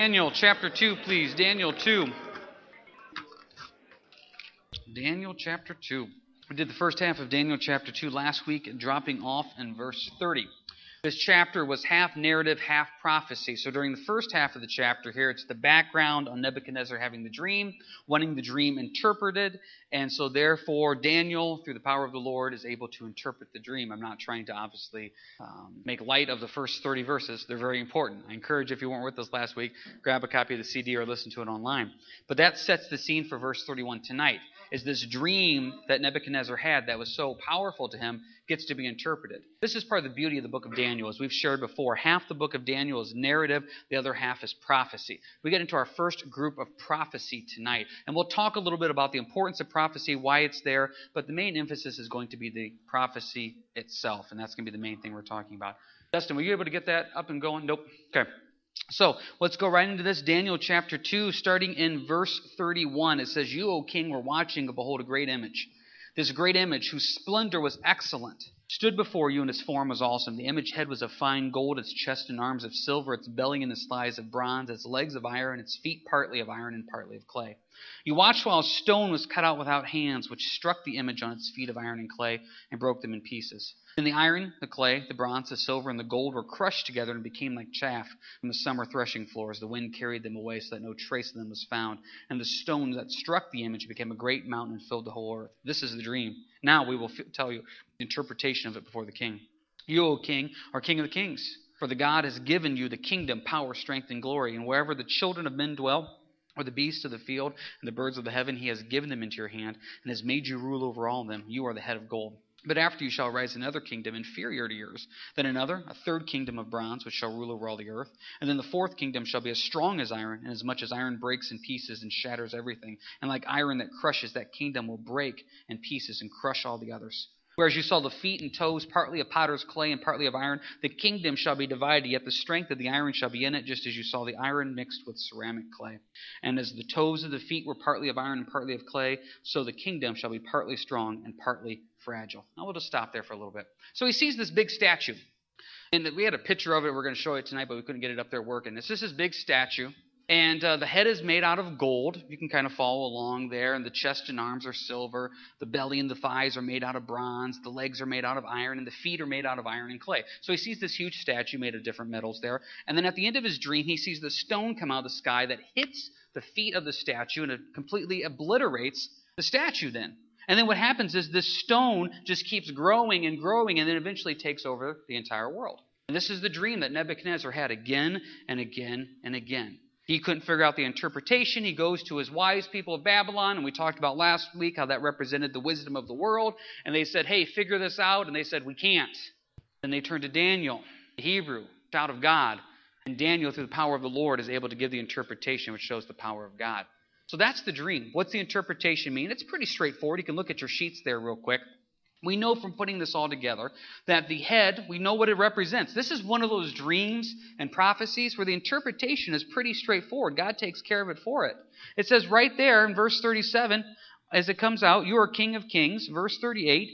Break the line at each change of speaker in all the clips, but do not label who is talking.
Daniel chapter 2, please. Daniel 2. Daniel chapter 2. We did the first half of Daniel chapter 2 last week, dropping off in verse 30. This chapter was half narrative, half prophecy. So during the first half of the chapter here, it's the background on Nebuchadnezzar having the dream, wanting the dream interpreted, and so therefore Daniel, through the power of the Lord, is able to interpret the dream. I'm not trying to obviously um, make light of the first 30 verses. They're very important. I encourage if you weren't with us last week, grab a copy of the CD or listen to it online. But that sets the scene for verse 31 tonight. Is this dream that Nebuchadnezzar had that was so powerful to him gets to be interpreted. This is part of the beauty of the book of Daniel. As we've shared before, half the book of Daniel is narrative, the other half is prophecy. We get into our first group of prophecy tonight, and we'll talk a little bit about the importance of prophecy, why it's there, but the main emphasis is going to be the prophecy itself, and that's going to be the main thing we're talking about. Dustin, were you able to get that up and going? Nope. Okay. So let's go right into this. Daniel chapter 2, starting in verse 31. It says, You, O king, were watching, and behold, a great image this great image, whose splendor was excellent, stood before you, and its form was awesome. The image head was of fine gold, its chest and arms of silver, its belly and its thighs of bronze, its legs of iron, its feet partly of iron and partly of clay. You watched while a stone was cut out without hands, which struck the image on its feet of iron and clay and broke them in pieces. Then the iron, the clay, the bronze, the silver, and the gold were crushed together and became like chaff from the summer threshing floors. The wind carried them away so that no trace of them was found. And the stone that struck the image became a great mountain and filled the whole earth. This is the dream. Now we will tell you the interpretation of it before the king. You, O king, are king of the kings. For the God has given you the kingdom, power, strength, and glory. And wherever the children of men dwell, or the beasts of the field and the birds of the heaven, he has given them into your hand, and has made you rule over all them. You are the head of gold. But after you shall rise another kingdom inferior to yours, then another, a third kingdom of bronze, which shall rule over all the earth. And then the fourth kingdom shall be as strong as iron, and as much as iron breaks in pieces and shatters everything. And like iron that crushes, that kingdom will break in pieces and crush all the others. Whereas you saw the feet and toes partly of potter's clay and partly of iron, the kingdom shall be divided, yet the strength of the iron shall be in it, just as you saw the iron mixed with ceramic clay. And as the toes of the feet were partly of iron and partly of clay, so the kingdom shall be partly strong and partly fragile. Now we'll just stop there for a little bit. So he sees this big statue. And we had a picture of it. We're going to show it tonight, but we couldn't get it up there working. It's just this big statue. And uh, the head is made out of gold. You can kind of follow along there. And the chest and arms are silver. The belly and the thighs are made out of bronze. The legs are made out of iron. And the feet are made out of iron and clay. So he sees this huge statue made of different metals there. And then at the end of his dream, he sees the stone come out of the sky that hits the feet of the statue and it completely obliterates the statue then. And then what happens is this stone just keeps growing and growing and then eventually takes over the entire world. And this is the dream that Nebuchadnezzar had again and again and again. He couldn't figure out the interpretation. He goes to his wise people of Babylon, and we talked about last week how that represented the wisdom of the world. And they said, Hey, figure this out. And they said, We can't. Then they turned to Daniel, the Hebrew, child of God. And Daniel, through the power of the Lord, is able to give the interpretation which shows the power of God. So that's the dream. What's the interpretation mean? It's pretty straightforward. You can look at your sheets there real quick. We know from putting this all together that the head, we know what it represents. This is one of those dreams and prophecies where the interpretation is pretty straightforward. God takes care of it for it. It says right there in verse 37, as it comes out, you are king of kings. Verse 38,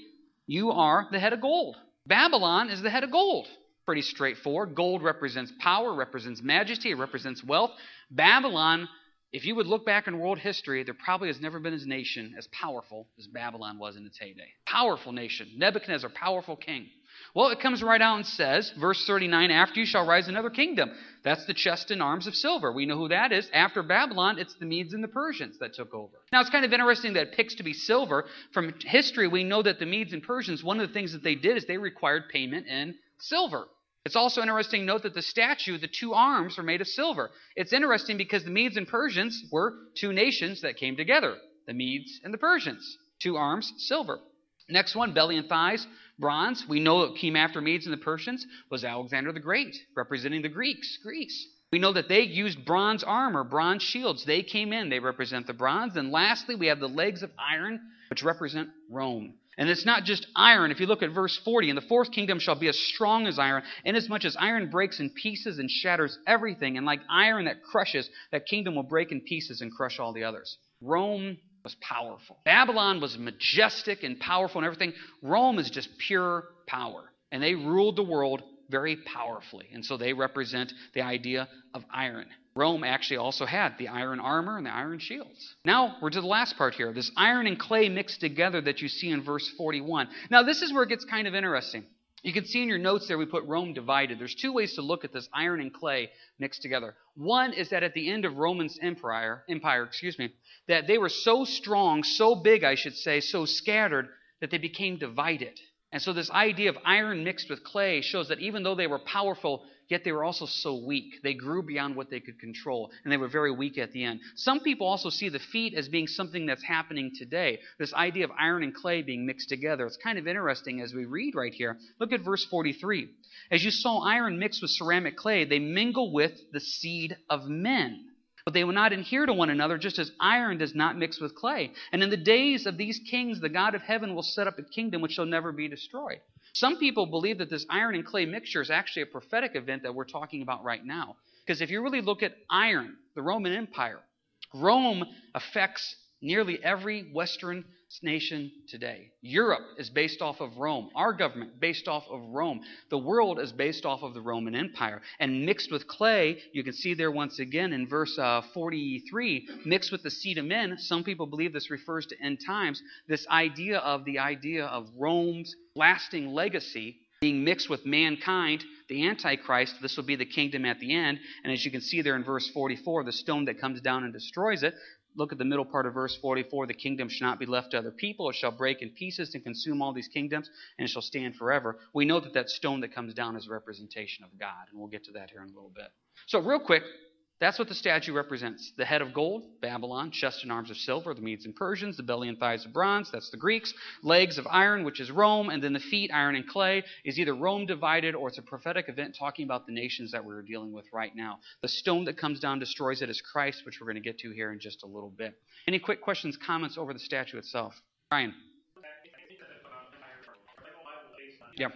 you are the head of gold. Babylon is the head of gold. Pretty straightforward. Gold represents power, represents majesty, it represents wealth. Babylon if you would look back in world history, there probably has never been a nation as powerful as Babylon was in its heyday. Powerful nation. Nebuchadnezzar, powerful king. Well, it comes right out and says, verse 39, after you shall rise another kingdom. That's the chest and arms of silver. We know who that is. After Babylon, it's the Medes and the Persians that took over. Now, it's kind of interesting that it picks to be silver. From history, we know that the Medes and Persians, one of the things that they did is they required payment in silver. It's also interesting to note that the statue, the two arms, were made of silver. It's interesting because the Medes and Persians were two nations that came together the Medes and the Persians. Two arms, silver. Next one, belly and thighs, bronze. We know that came after Medes and the Persians was Alexander the Great, representing the Greeks, Greece. We know that they used bronze armor, bronze shields. They came in, they represent the bronze. And lastly, we have the legs of iron, which represent Rome. And it's not just iron. If you look at verse 40, and the fourth kingdom shall be as strong as iron, inasmuch as iron breaks in pieces and shatters everything. And like iron that crushes, that kingdom will break in pieces and crush all the others. Rome was powerful. Babylon was majestic and powerful and everything. Rome is just pure power. And they ruled the world very powerfully. And so they represent the idea of iron. Rome actually also had the iron armor and the iron shields. Now we're to the last part here this iron and clay mixed together that you see in verse 41. Now, this is where it gets kind of interesting. You can see in your notes there we put Rome divided. There's two ways to look at this iron and clay mixed together. One is that at the end of Roman's empire, empire, excuse me, that they were so strong, so big, I should say, so scattered that they became divided. And so this idea of iron mixed with clay shows that even though they were powerful, yet they were also so weak. They grew beyond what they could control, and they were very weak at the end. Some people also see the feet as being something that's happening today. This idea of iron and clay being mixed together. It's kind of interesting as we read right here. Look at verse 43. As you saw iron mixed with ceramic clay, they mingle with the seed of men. But they will not adhere to one another, just as iron does not mix with clay. And in the days of these kings, the God of heaven will set up a kingdom which shall never be destroyed. Some people believe that this iron and clay mixture is actually a prophetic event that we're talking about right now. Because if you really look at iron, the Roman Empire, Rome affects nearly every Western nation today. Europe is based off of Rome. Our government based off of Rome. The world is based off of the Roman Empire. And mixed with clay, you can see there once again in verse uh, 43, mixed with the seed of men. Some people believe this refers to end times. This idea of the idea of Rome's lasting legacy being mixed with mankind, the Antichrist. This will be the kingdom at the end. And as you can see there in verse 44, the stone that comes down and destroys it, look at the middle part of verse 44 the kingdom shall not be left to other people, it shall break in pieces and consume all these kingdoms, and it shall stand forever. We know that that stone that comes down is a representation of God, and we'll get to that here in a little bit. So, real quick, that's what the statue represents. The head of gold, Babylon, chest and arms of silver, the Medes and Persians, the belly and thighs of bronze, that's the Greeks, legs of iron, which is Rome, and then the feet, iron and clay, is either Rome divided or it's a prophetic event talking about the nations that we're dealing with right now. The stone that comes down destroys it is Christ, which we're going to get to here in just a little bit. Any quick questions, comments over the statue itself? Ryan. Yep.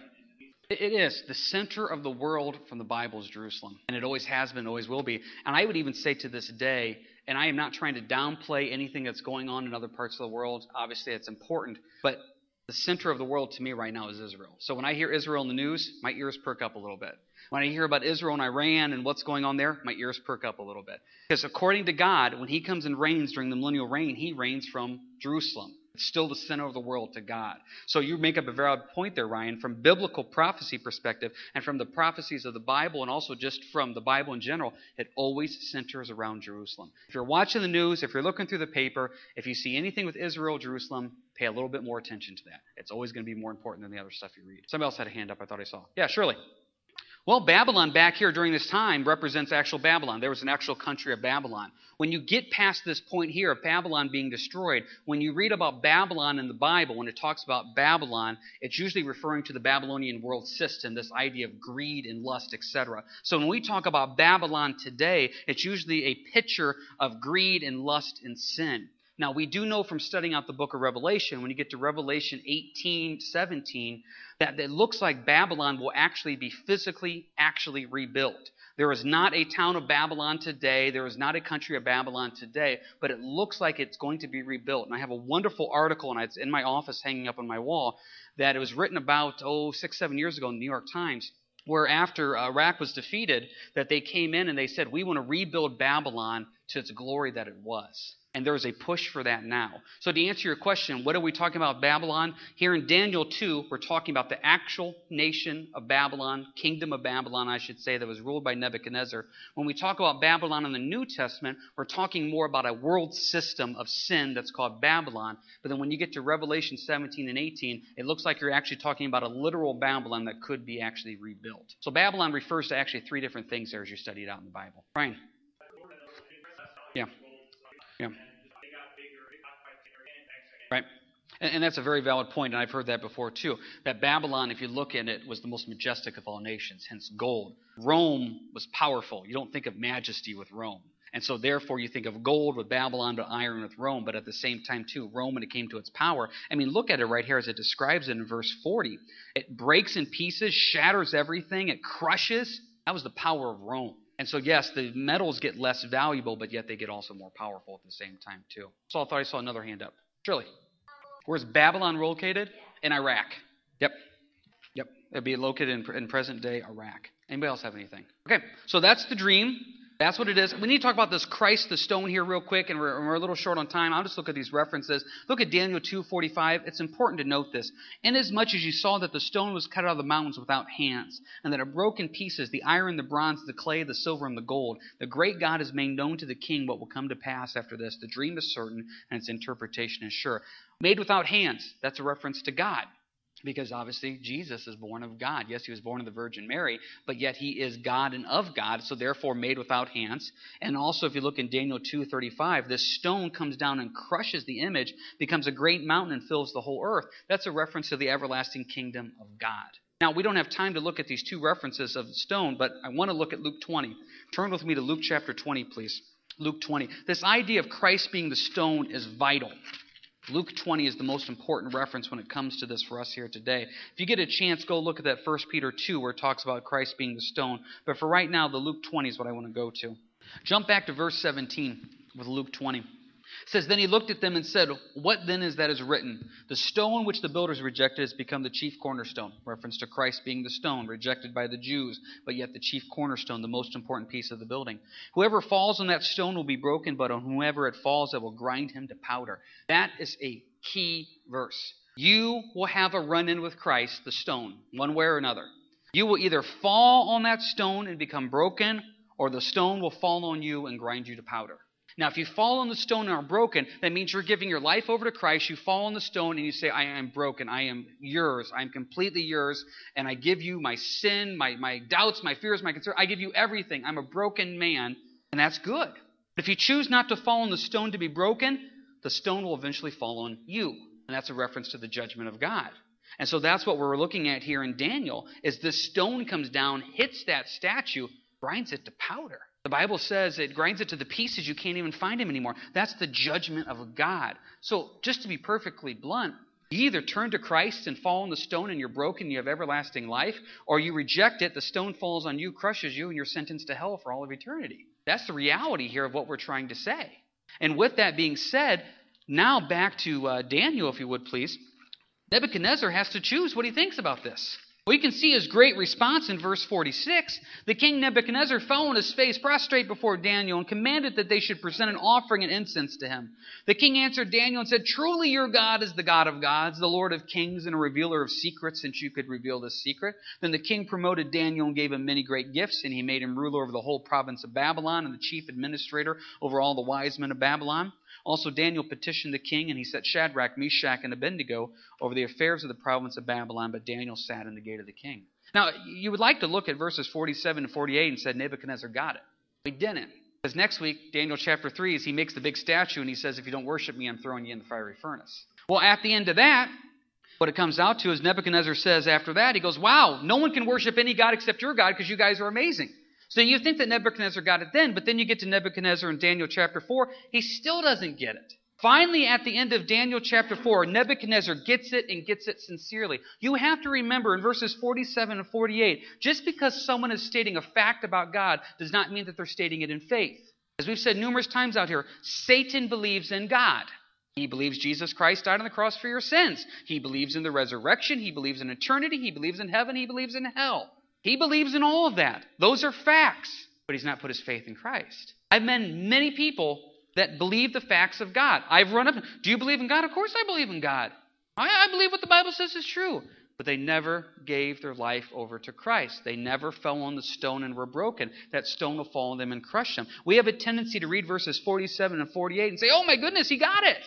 It is. The center of the world from the Bible is Jerusalem. And it always has been, always will be. And I would even say to this day, and I am not trying to downplay anything that's going on in other parts of the world. Obviously, it's important. But the center of the world to me right now is Israel. So when I hear Israel in the news, my ears perk up a little bit. When I hear about Israel and Iran and what's going on there, my ears perk up a little bit. Because according to God, when He comes and reigns during the millennial reign, He reigns from Jerusalem. It's still the center of the world to God. So you make up a very valid point there, Ryan, from biblical prophecy perspective and from the prophecies of the Bible and also just from the Bible in general, it always centers around Jerusalem. If you're watching the news, if you're looking through the paper, if you see anything with Israel, Jerusalem, pay a little bit more attention to that. It's always going to be more important than the other stuff you read. Somebody else had a hand up, I thought I saw. Yeah, Shirley. Well, Babylon back here during this time represents actual Babylon. There was an actual country of Babylon. When you get past this point here of Babylon being destroyed, when you read about Babylon in the Bible, when it talks about Babylon, it's usually referring to the Babylonian world system, this idea of greed and lust, etc. So when we talk about Babylon today, it's usually a picture of greed and lust and sin. Now, we do know from studying out the book of Revelation, when you get to Revelation 18, 17, that it looks like Babylon will actually be physically, actually rebuilt. There is not a town of Babylon today. There is not a country of Babylon today, but it looks like it's going to be rebuilt. And I have a wonderful article, and it's in my office hanging up on my wall, that it was written about, oh, six, seven years ago in the New York Times where after uh, Iraq was defeated, that they came in and they said, We want to rebuild Babylon to its glory that it was. And there is a push for that now. So, to answer your question, what are we talking about Babylon? Here in Daniel 2, we're talking about the actual nation of Babylon, kingdom of Babylon, I should say, that was ruled by Nebuchadnezzar. When we talk about Babylon in the New Testament, we're talking more about a world system of sin that's called Babylon. But then when you get to Revelation 17 and 18, it looks like you're actually talking about a literal Babylon that could be actually rebuilt. So, Babylon refers to actually three different things there as you study it out in the Bible. Brian? Yeah. Yeah. Right. And, and, that's a very valid point, and I've heard that before too. That Babylon, if you look at it, was the most majestic of all nations, hence gold. Rome was powerful. You don't think of majesty with Rome. And so, therefore, you think of gold with Babylon, but iron with Rome. But at the same time, too, Rome, when it came to its power, I mean, look at it right here as it describes it in verse 40. It breaks in pieces, shatters everything, it crushes. That was the power of Rome. And so, yes, the metals get less valuable, but yet they get also more powerful at the same time, too. So I thought I saw another hand up. Shirley, where's Babylon located? In Iraq. Yep. Yep. It'd be located in, in present day Iraq. Anybody else have anything? Okay, so that's the dream. That's what it is. We need to talk about this Christ the stone here real quick, and we're, we're, a little short on time. I'll just look at these references. Look at Daniel 2.45. It's important to note this. Inasmuch as you saw that the stone was cut out of the mountains without hands, and that it broke in pieces the iron, the bronze, the clay, the silver, and the gold, the great God has made known to the king what will come to pass after this. The dream is certain, and its interpretation is sure. Made without hands, that's a reference to God because obviously Jesus is born of God. Yes, he was born of the Virgin Mary, but yet he is God and of God, so therefore made without hands. And also if you look in Daniel 2:35, this stone comes down and crushes the image, becomes a great mountain and fills the whole earth. That's a reference to the everlasting kingdom of God. Now, we don't have time to look at these two references of stone, but I want to look at Luke 20. Turn with me to Luke chapter 20, please. Luke 20. This idea of Christ being the stone is vital. Luke 20 is the most important reference when it comes to this for us here today. If you get a chance, go look at that 1 Peter 2 where it talks about Christ being the stone. But for right now, the Luke 20 is what I want to go to. Jump back to verse 17 with Luke 20. It says, Then he looked at them and said, What then is that is written? The stone which the builders rejected has become the chief cornerstone. Reference to Christ being the stone, rejected by the Jews, but yet the chief cornerstone, the most important piece of the building. Whoever falls on that stone will be broken, but on whoever it falls, it will grind him to powder. That is a key verse. You will have a run in with Christ, the stone, one way or another. You will either fall on that stone and become broken, or the stone will fall on you and grind you to powder. Now, if you fall on the stone and are broken, that means you're giving your life over to Christ. You fall on the stone and you say, I am broken. I am yours. I am completely yours. And I give you my sin, my, my doubts, my fears, my concerns. I give you everything. I'm a broken man. And that's good. But if you choose not to fall on the stone to be broken, the stone will eventually fall on you. And that's a reference to the judgment of God. And so that's what we're looking at here in Daniel is this stone comes down, hits that statue, grinds it to powder. The Bible says it grinds it to the pieces you can't even find him anymore. That's the judgment of God. So, just to be perfectly blunt, you either turn to Christ and fall on the stone and you're broken, you have everlasting life, or you reject it, the stone falls on you, crushes you, and you're sentenced to hell for all of eternity. That's the reality here of what we're trying to say. And with that being said, now back to uh, Daniel, if you would please. Nebuchadnezzar has to choose what he thinks about this. We can see his great response in verse 46. The king Nebuchadnezzar fell on his face, prostrate before Daniel, and commanded that they should present an offering and incense to him. The king answered Daniel and said, Truly your God is the God of gods, the Lord of kings, and a revealer of secrets, since you could reveal this secret. Then the king promoted Daniel and gave him many great gifts, and he made him ruler over the whole province of Babylon and the chief administrator over all the wise men of Babylon. Also, Daniel petitioned the king, and he set Shadrach, Meshach, and Abednego over the affairs of the province of Babylon, but Daniel sat in the gate of the king. Now, you would like to look at verses 47 and 48 and said Nebuchadnezzar got it. He didn't. Because next week, Daniel chapter 3, is he makes the big statue and he says, If you don't worship me, I'm throwing you in the fiery furnace. Well, at the end of that, what it comes out to is Nebuchadnezzar says after that, he goes, Wow, no one can worship any God except your God because you guys are amazing. So you think that Nebuchadnezzar got it then, but then you get to Nebuchadnezzar in Daniel chapter 4, he still doesn't get it. Finally, at the end of Daniel chapter 4, Nebuchadnezzar gets it and gets it sincerely. You have to remember in verses 47 and 48, just because someone is stating a fact about God does not mean that they're stating it in faith. As we've said numerous times out here, Satan believes in God. He believes Jesus Christ died on the cross for your sins. He believes in the resurrection. He believes in eternity. He believes in heaven. He believes in hell. He believes in all of that. Those are facts, but he's not put his faith in Christ. I've met many people that believe the facts of God. I've run up, do you believe in God? Of course I believe in God. I, I believe what the Bible says is true. But they never gave their life over to Christ. They never fell on the stone and were broken. That stone will fall on them and crush them. We have a tendency to read verses 47 and 48 and say, oh my goodness, he got it.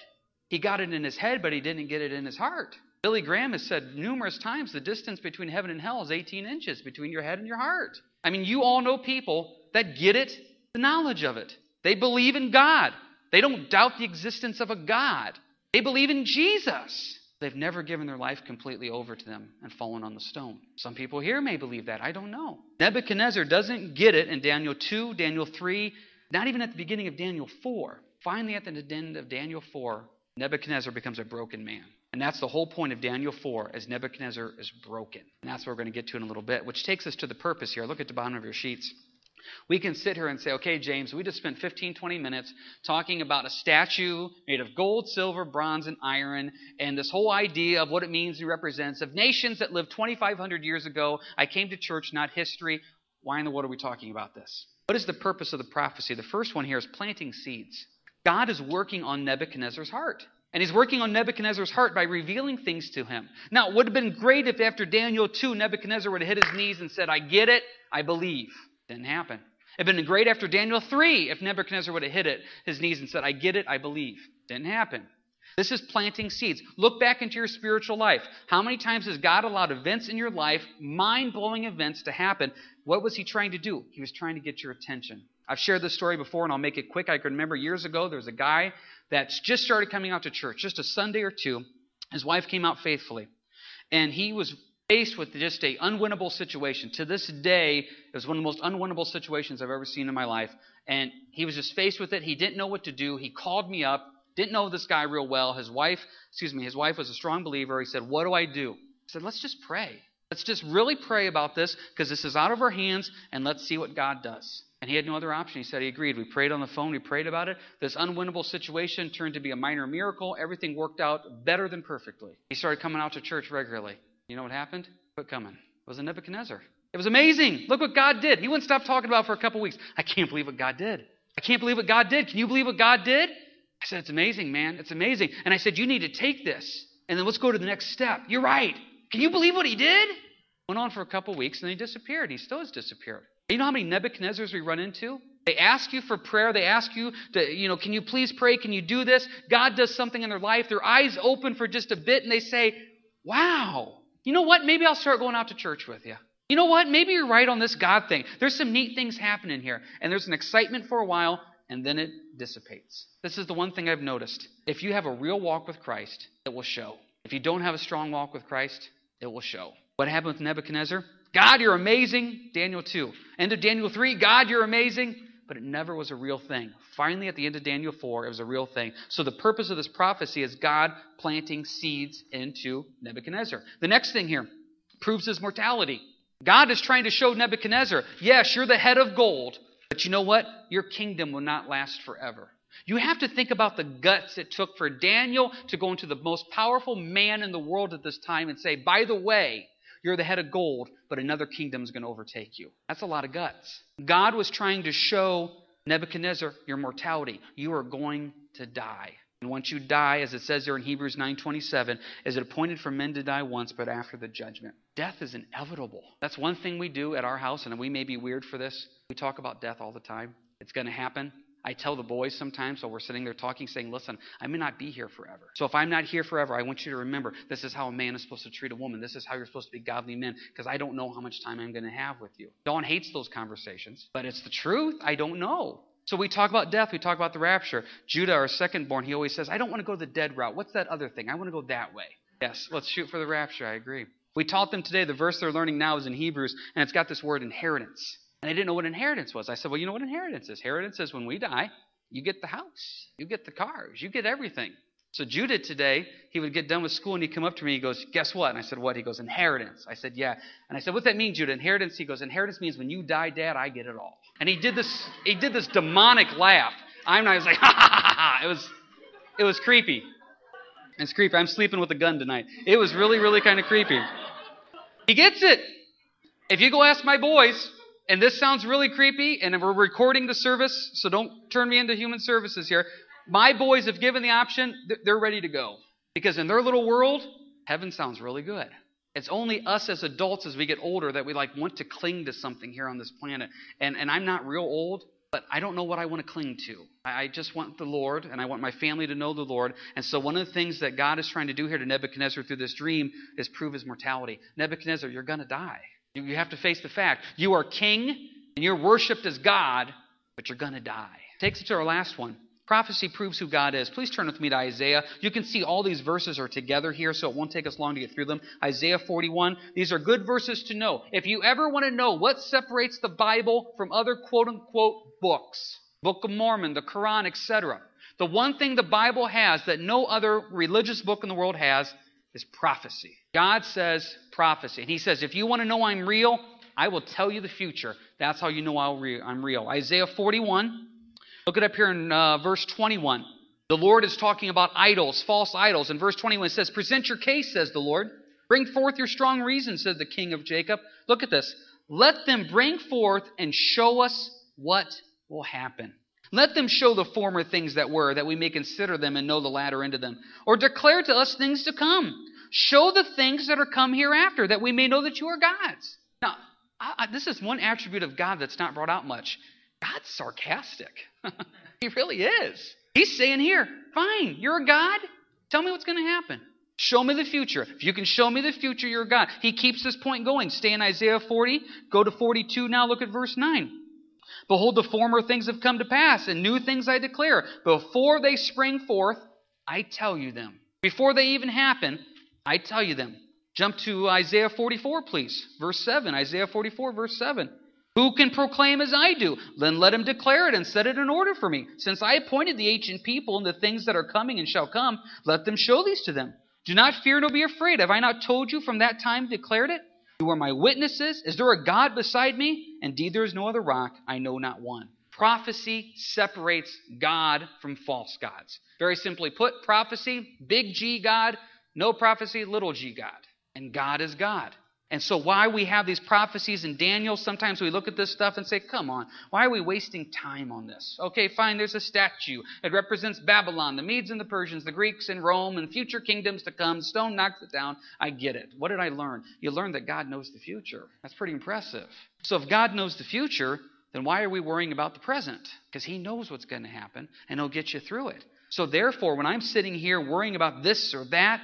He got it in his head, but he didn't get it in his heart. Billy Graham has said numerous times the distance between heaven and hell is 18 inches between your head and your heart. I mean, you all know people that get it, the knowledge of it. They believe in God. They don't doubt the existence of a God. They believe in Jesus. They've never given their life completely over to them and fallen on the stone. Some people here may believe that. I don't know. Nebuchadnezzar doesn't get it in Daniel 2, Daniel 3, not even at the beginning of Daniel 4. Finally, at the end of Daniel 4, Nebuchadnezzar becomes a broken man. And that's the whole point of Daniel 4, as Nebuchadnezzar is broken. And that's what we're going to get to in a little bit, which takes us to the purpose here. Look at the bottom of your sheets. We can sit here and say, okay, James, we just spent 15, 20 minutes talking about a statue made of gold, silver, bronze, and iron, and this whole idea of what it means and represents of nations that lived 2,500 years ago. I came to church, not history. Why in the world are we talking about this? What is the purpose of the prophecy? The first one here is planting seeds. God is working on Nebuchadnezzar's heart. And he's working on Nebuchadnezzar's heart by revealing things to him. Now, it would have been great if after Daniel 2, Nebuchadnezzar would have hit his knees and said, I get it, I believe. Didn't happen. It would have been great after Daniel 3 if Nebuchadnezzar would have hit it, his knees and said, I get it, I believe. Didn't happen. This is planting seeds. Look back into your spiritual life. How many times has God allowed events in your life, mind blowing events, to happen? What was He trying to do? He was trying to get your attention. I've shared this story before, and I'll make it quick. I can remember years ago there was a guy that's just started coming out to church, just a Sunday or two. His wife came out faithfully, and he was faced with just a unwinnable situation. To this day, it was one of the most unwinnable situations I've ever seen in my life. And he was just faced with it. He didn't know what to do. He called me up. Didn't know this guy real well. His wife, excuse me, his wife was a strong believer. He said, What do I do? I said, Let's just pray. Let's just really pray about this because this is out of our hands and let's see what God does. And he had no other option. He said he agreed. We prayed on the phone. We prayed about it. This unwinnable situation turned to be a minor miracle. Everything worked out better than perfectly. He started coming out to church regularly. You know what happened? Quit coming. It was a Nebuchadnezzar. It was amazing. Look what God did. He wouldn't stop talking about it for a couple weeks. I can't believe what God did. I can't believe what God did. Can you believe what God did? I said, It's amazing, man. It's amazing. And I said, You need to take this. And then let's go to the next step. You're right. Can you believe what he did? Went on for a couple weeks and then he disappeared. He still has disappeared. You know how many Nebuchadnezzars we run into? They ask you for prayer. They ask you to, you know, can you please pray? Can you do this? God does something in their life. Their eyes open for just a bit and they say, wow, you know what? Maybe I'll start going out to church with you. You know what? Maybe you're right on this God thing. There's some neat things happening here. And there's an excitement for a while, and then it dissipates. This is the one thing I've noticed. If you have a real walk with Christ, it will show. If you don't have a strong walk with Christ, it will show. What happened with Nebuchadnezzar? God, you're amazing. Daniel 2. End of Daniel 3. God, you're amazing. But it never was a real thing. Finally, at the end of Daniel 4, it was a real thing. So the purpose of this prophecy is God planting seeds into Nebuchadnezzar. The next thing here proves his mortality. God is trying to show Nebuchadnezzar, yes, you're the head of gold, but you know what? Your kingdom will not last forever. You have to think about the guts it took for Daniel to go into the most powerful man in the world at this time and say, by the way, you're the head of gold, but another kingdom is going to overtake you. That's a lot of guts. God was trying to show Nebuchadnezzar your mortality. You are going to die. And once you die, as it says there in Hebrews 9:27, is it appointed for men to die once, but after the judgment. Death is inevitable. That's one thing we do at our house, and we may be weird for this. We talk about death all the time. It's going to happen. I tell the boys sometimes while we're sitting there talking, saying, Listen, I may not be here forever. So if I'm not here forever, I want you to remember this is how a man is supposed to treat a woman. This is how you're supposed to be godly men, because I don't know how much time I'm going to have with you. Dawn hates those conversations, but it's the truth. I don't know. So we talk about death, we talk about the rapture. Judah, our second born, he always says, I don't want to go the dead route. What's that other thing? I want to go that way. Yes, let's shoot for the rapture. I agree. We taught them today, the verse they're learning now is in Hebrews, and it's got this word inheritance. And they didn't know what inheritance was. I said, Well, you know what inheritance is? Inheritance is when we die, you get the house, you get the cars, you get everything. So Judah today, he would get done with school and he'd come up to me. He goes, "Guess what?" And I said, "What?" He goes, "Inheritance." I said, "Yeah." And I said, "What that mean, Judah? Inheritance?" He goes, "Inheritance means when you die, Dad, I get it all." And he did this. He did this demonic laugh. I'm not. I was like, "Ha ha ha ha!" It was, it was creepy. It's creepy. I'm sleeping with a gun tonight. It was really, really kind of creepy. He gets it. If you go ask my boys, and this sounds really creepy, and we're recording the service, so don't turn me into human services here. My boys, if given the option, they're ready to go. Because in their little world, heaven sounds really good. It's only us as adults as we get older that we like want to cling to something here on this planet. And and I'm not real old, but I don't know what I want to cling to. I just want the Lord, and I want my family to know the Lord. And so one of the things that God is trying to do here to Nebuchadnezzar through this dream is prove his mortality. Nebuchadnezzar, you're going to die. You have to face the fact you are king and you're worshipped as God, but you're going to die. Takes us to our last one. Prophecy proves who God is. Please turn with me to Isaiah. You can see all these verses are together here, so it won't take us long to get through them. Isaiah 41. These are good verses to know. If you ever want to know what separates the Bible from other quote unquote books, Book of Mormon, the Quran, etc., the one thing the Bible has that no other religious book in the world has is prophecy. God says prophecy. And He says, if you want to know I'm real, I will tell you the future. That's how you know I'm real. Isaiah 41. Look it up here in uh, verse 21. The Lord is talking about idols, false idols. In verse 21, it says, Present your case, says the Lord. Bring forth your strong reason, says the king of Jacob. Look at this. Let them bring forth and show us what will happen. Let them show the former things that were, that we may consider them and know the latter end of them. Or declare to us things to come. Show the things that are come hereafter, that we may know that you are God's. Now, I, I, this is one attribute of God that's not brought out much. God's sarcastic. he really is. He's saying here, fine, you're a God. Tell me what's going to happen. Show me the future. If you can show me the future, you're a God. He keeps this point going. Stay in Isaiah 40. Go to 42 now. Look at verse 9. Behold, the former things have come to pass, and new things I declare. Before they spring forth, I tell you them. Before they even happen, I tell you them. Jump to Isaiah 44, please. Verse 7. Isaiah 44, verse 7. Who can proclaim as I do? Then let him declare it and set it in order for me. Since I appointed the ancient people and the things that are coming and shall come, let them show these to them. Do not fear nor be afraid. Have I not told you from that time declared it? You are my witnesses. Is there a God beside me? Indeed, there is no other rock. I know not one. Prophecy separates God from false gods. Very simply put, prophecy, big G God, no prophecy, little g God. And God is God. And so, why we have these prophecies in Daniel, sometimes we look at this stuff and say, come on, why are we wasting time on this? Okay, fine, there's a statue. It represents Babylon, the Medes and the Persians, the Greeks and Rome, and future kingdoms to come. Stone knocks it down. I get it. What did I learn? You learned that God knows the future. That's pretty impressive. So, if God knows the future, then why are we worrying about the present? Because He knows what's going to happen, and He'll get you through it. So, therefore, when I'm sitting here worrying about this or that,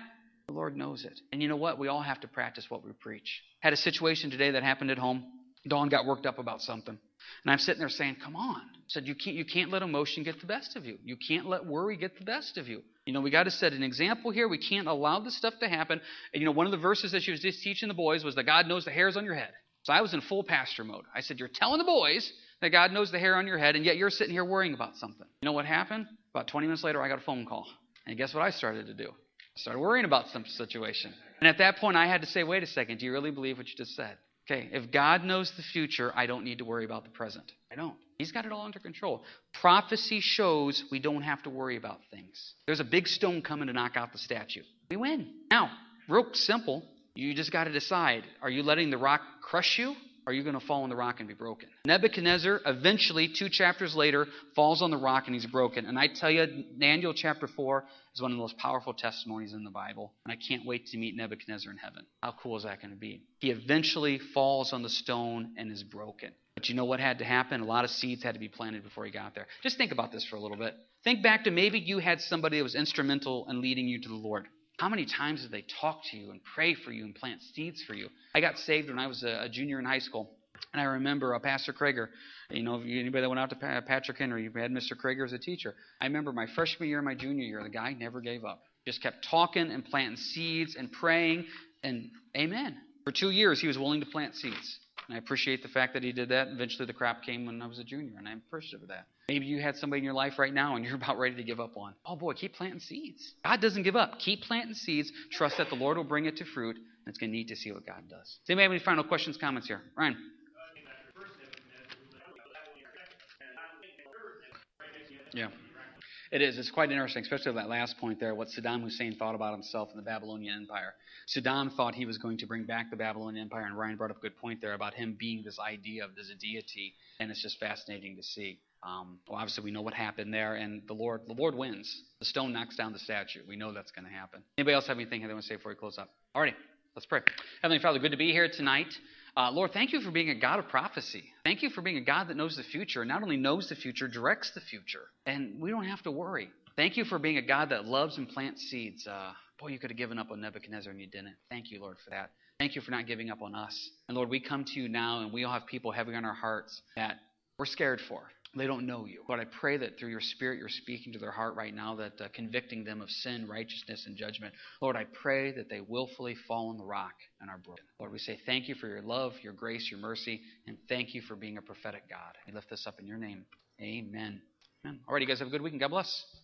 the Lord knows it. And you know what? We all have to practice what we preach. Had a situation today that happened at home. Dawn got worked up about something. And I'm sitting there saying, Come on. I said, you can't, you can't let emotion get the best of you. You can't let worry get the best of you. You know, we got to set an example here. We can't allow this stuff to happen. And, you know, one of the verses that she was just teaching the boys was that God knows the hairs on your head. So I was in full pastor mode. I said, You're telling the boys that God knows the hair on your head, and yet you're sitting here worrying about something. You know what happened? About 20 minutes later, I got a phone call. And guess what I started to do? Started worrying about some situation. And at that point, I had to say, wait a second, do you really believe what you just said? Okay, if God knows the future, I don't need to worry about the present. I don't. He's got it all under control. Prophecy shows we don't have to worry about things. There's a big stone coming to knock out the statue. We win. Now, real simple, you just got to decide are you letting the rock crush you are you going to fall on the rock and be broken? Nebuchadnezzar, eventually, two chapters later, falls on the rock and he's broken. And I tell you, Daniel chapter 4 is one of the most powerful testimonies in the Bible. And I can't wait to meet Nebuchadnezzar in heaven. How cool is that going to be? He eventually falls on the stone and is broken. But you know what had to happen? A lot of seeds had to be planted before he got there. Just think about this for a little bit. Think back to maybe you had somebody that was instrumental in leading you to the Lord. How many times did they talk to you and pray for you and plant seeds for you? I got saved when I was a, a junior in high school. And I remember uh, Pastor Krager, you know, anybody that went out to pa- Patrick Henry, you had Mr. Krager as a teacher. I remember my freshman year my junior year, the guy never gave up. Just kept talking and planting seeds and praying, and amen. For two years, he was willing to plant seeds. And I appreciate the fact that he did that. Eventually, the crop came when I was a junior, and I'm appreciative of that. Maybe you had somebody in your life right now and you're about ready to give up on. Oh boy, keep planting seeds. God doesn't give up. Keep planting seeds. Trust that the Lord will bring it to fruit. And it's going to need to see what God does. Does anybody have any final questions, comments here? Ryan. Yeah. It is. It's quite interesting, especially that last point there, what Saddam Hussein thought about himself in the Babylonian Empire. Saddam thought he was going to bring back the Babylonian Empire, and Ryan brought up a good point there about him being this idea of this deity, and it's just fascinating to see. Um, well, obviously, we know what happened there, and the Lord, the Lord wins. The stone knocks down the statue. We know that's going to happen. Anybody else have anything they want to say before we close up? Alrighty, let's pray. Heavenly Father, good to be here tonight. Uh, Lord, thank you for being a God of prophecy. Thank you for being a God that knows the future. And not only knows the future, directs the future. And we don't have to worry. Thank you for being a God that loves and plants seeds. Uh, boy, you could have given up on Nebuchadnezzar and you didn't. Thank you, Lord, for that. Thank you for not giving up on us. And Lord, we come to you now and we all have people heavy on our hearts that we're scared for. They don't know you. But I pray that through your Spirit, you're speaking to their heart right now, that uh, convicting them of sin, righteousness, and judgment. Lord, I pray that they willfully fall on the rock and are broken. Lord, we say thank you for your love, your grace, your mercy, and thank you for being a prophetic God. We lift this up in your name. Amen. Amen. All right, you guys have a good week and God bless.